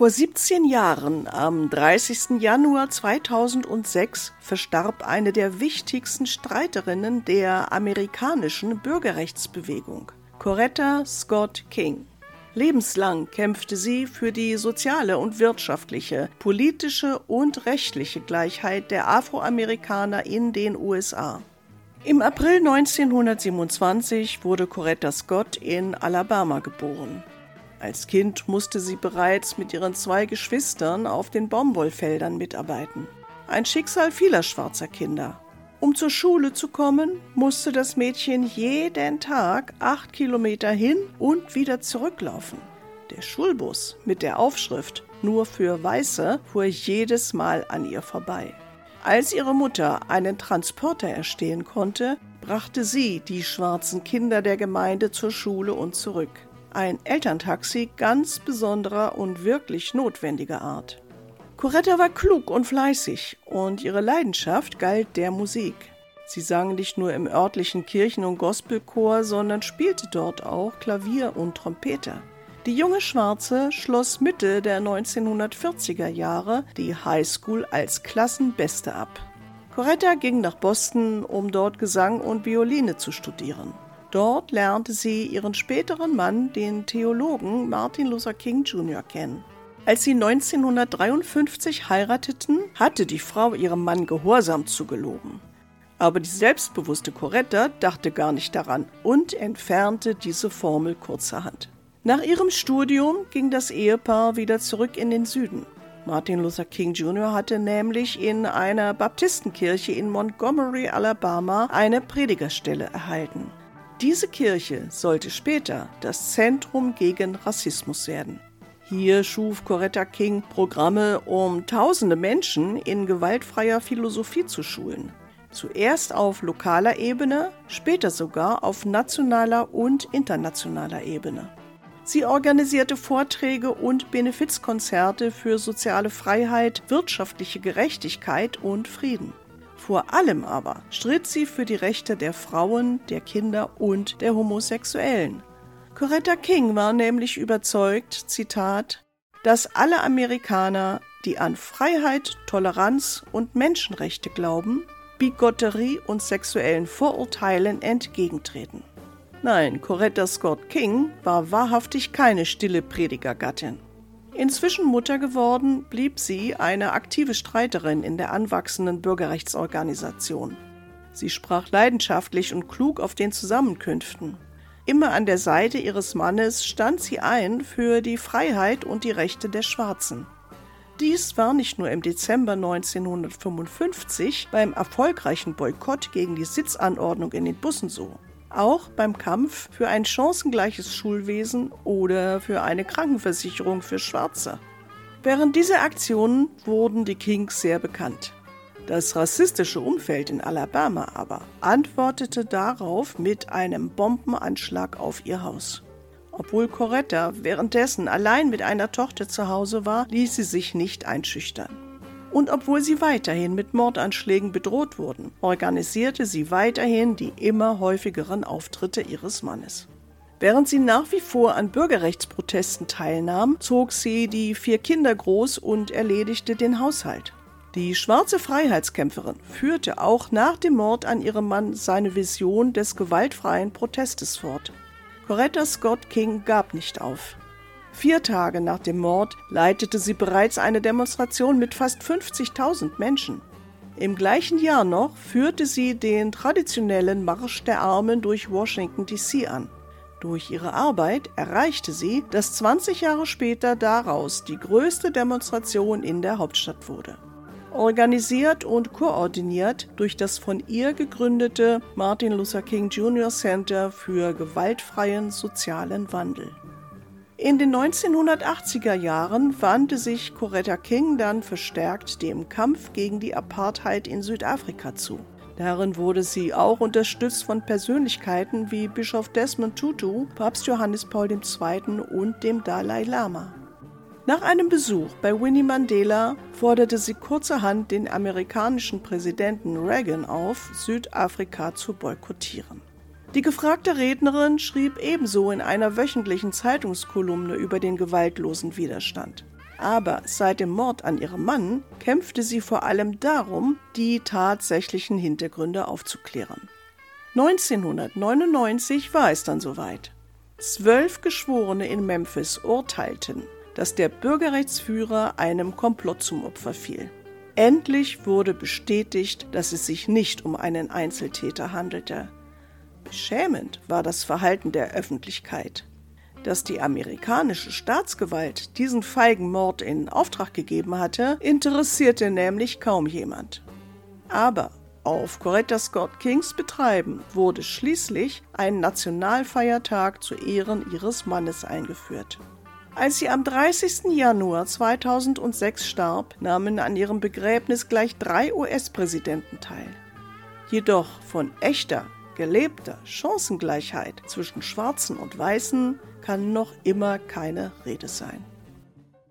Vor 17 Jahren, am 30. Januar 2006, verstarb eine der wichtigsten Streiterinnen der amerikanischen Bürgerrechtsbewegung, Coretta Scott King. Lebenslang kämpfte sie für die soziale und wirtschaftliche, politische und rechtliche Gleichheit der Afroamerikaner in den USA. Im April 1927 wurde Coretta Scott in Alabama geboren. Als Kind musste sie bereits mit ihren zwei Geschwistern auf den Baumwollfeldern mitarbeiten. Ein Schicksal vieler schwarzer Kinder. Um zur Schule zu kommen, musste das Mädchen jeden Tag acht Kilometer hin und wieder zurücklaufen. Der Schulbus mit der Aufschrift nur für Weiße fuhr jedes Mal an ihr vorbei. Als ihre Mutter einen Transporter erstehen konnte, brachte sie die schwarzen Kinder der Gemeinde zur Schule und zurück ein Elterntaxi ganz besonderer und wirklich notwendiger Art. Coretta war klug und fleißig und ihre Leidenschaft galt der Musik. Sie sang nicht nur im örtlichen Kirchen- und Gospelchor, sondern spielte dort auch Klavier und Trompete. Die junge Schwarze schloss Mitte der 1940er Jahre die High School als Klassenbeste ab. Coretta ging nach Boston, um dort Gesang und Violine zu studieren. Dort lernte sie ihren späteren Mann, den Theologen Martin Luther King Jr., kennen. Als sie 1953 heirateten, hatte die Frau ihrem Mann Gehorsam zu geloben. Aber die selbstbewusste Coretta dachte gar nicht daran und entfernte diese Formel kurzerhand. Nach ihrem Studium ging das Ehepaar wieder zurück in den Süden. Martin Luther King Jr. hatte nämlich in einer Baptistenkirche in Montgomery, Alabama, eine Predigerstelle erhalten. Diese Kirche sollte später das Zentrum gegen Rassismus werden. Hier schuf Coretta King Programme, um tausende Menschen in gewaltfreier Philosophie zu schulen. Zuerst auf lokaler Ebene, später sogar auf nationaler und internationaler Ebene. Sie organisierte Vorträge und Benefizkonzerte für soziale Freiheit, wirtschaftliche Gerechtigkeit und Frieden. Vor allem aber stritt sie für die Rechte der Frauen, der Kinder und der Homosexuellen. Coretta King war nämlich überzeugt, Zitat, dass alle Amerikaner, die an Freiheit, Toleranz und Menschenrechte glauben, Bigotterie und sexuellen Vorurteilen entgegentreten. Nein, Coretta Scott King war wahrhaftig keine stille Predigergattin. Inzwischen Mutter geworden, blieb sie eine aktive Streiterin in der anwachsenden Bürgerrechtsorganisation. Sie sprach leidenschaftlich und klug auf den Zusammenkünften. Immer an der Seite ihres Mannes stand sie ein für die Freiheit und die Rechte der Schwarzen. Dies war nicht nur im Dezember 1955 beim erfolgreichen Boykott gegen die Sitzanordnung in den Bussen so auch beim Kampf für ein chancengleiches Schulwesen oder für eine Krankenversicherung für Schwarze. Während dieser Aktionen wurden die Kings sehr bekannt. Das rassistische Umfeld in Alabama aber antwortete darauf mit einem Bombenanschlag auf ihr Haus. Obwohl Coretta währenddessen allein mit einer Tochter zu Hause war, ließ sie sich nicht einschüchtern. Und obwohl sie weiterhin mit Mordanschlägen bedroht wurden, organisierte sie weiterhin die immer häufigeren Auftritte ihres Mannes. Während sie nach wie vor an Bürgerrechtsprotesten teilnahm, zog sie die vier Kinder groß und erledigte den Haushalt. Die schwarze Freiheitskämpferin führte auch nach dem Mord an ihrem Mann seine Vision des gewaltfreien Protestes fort. Coretta Scott King gab nicht auf. Vier Tage nach dem Mord leitete sie bereits eine Demonstration mit fast 50.000 Menschen. Im gleichen Jahr noch führte sie den traditionellen Marsch der Armen durch Washington, D.C. an. Durch ihre Arbeit erreichte sie, dass 20 Jahre später daraus die größte Demonstration in der Hauptstadt wurde. Organisiert und koordiniert durch das von ihr gegründete Martin Luther King Jr. Center für gewaltfreien sozialen Wandel. In den 1980er Jahren wandte sich Coretta King dann verstärkt dem Kampf gegen die Apartheid in Südafrika zu. Darin wurde sie auch unterstützt von Persönlichkeiten wie Bischof Desmond Tutu, Papst Johannes Paul II. und dem Dalai Lama. Nach einem Besuch bei Winnie Mandela forderte sie kurzerhand den amerikanischen Präsidenten Reagan auf, Südafrika zu boykottieren. Die gefragte Rednerin schrieb ebenso in einer wöchentlichen Zeitungskolumne über den gewaltlosen Widerstand. Aber seit dem Mord an ihrem Mann kämpfte sie vor allem darum, die tatsächlichen Hintergründe aufzuklären. 1999 war es dann soweit. Zwölf Geschworene in Memphis urteilten, dass der Bürgerrechtsführer einem Komplott zum Opfer fiel. Endlich wurde bestätigt, dass es sich nicht um einen Einzeltäter handelte. Beschämend war das Verhalten der Öffentlichkeit. Dass die amerikanische Staatsgewalt diesen feigen Mord in Auftrag gegeben hatte, interessierte nämlich kaum jemand. Aber auf Coretta Scott Kings Betreiben wurde schließlich ein Nationalfeiertag zu Ehren ihres Mannes eingeführt. Als sie am 30. Januar 2006 starb, nahmen an ihrem Begräbnis gleich drei US-Präsidenten teil. Jedoch von echter, gelebter Chancengleichheit zwischen Schwarzen und Weißen kann noch immer keine Rede sein.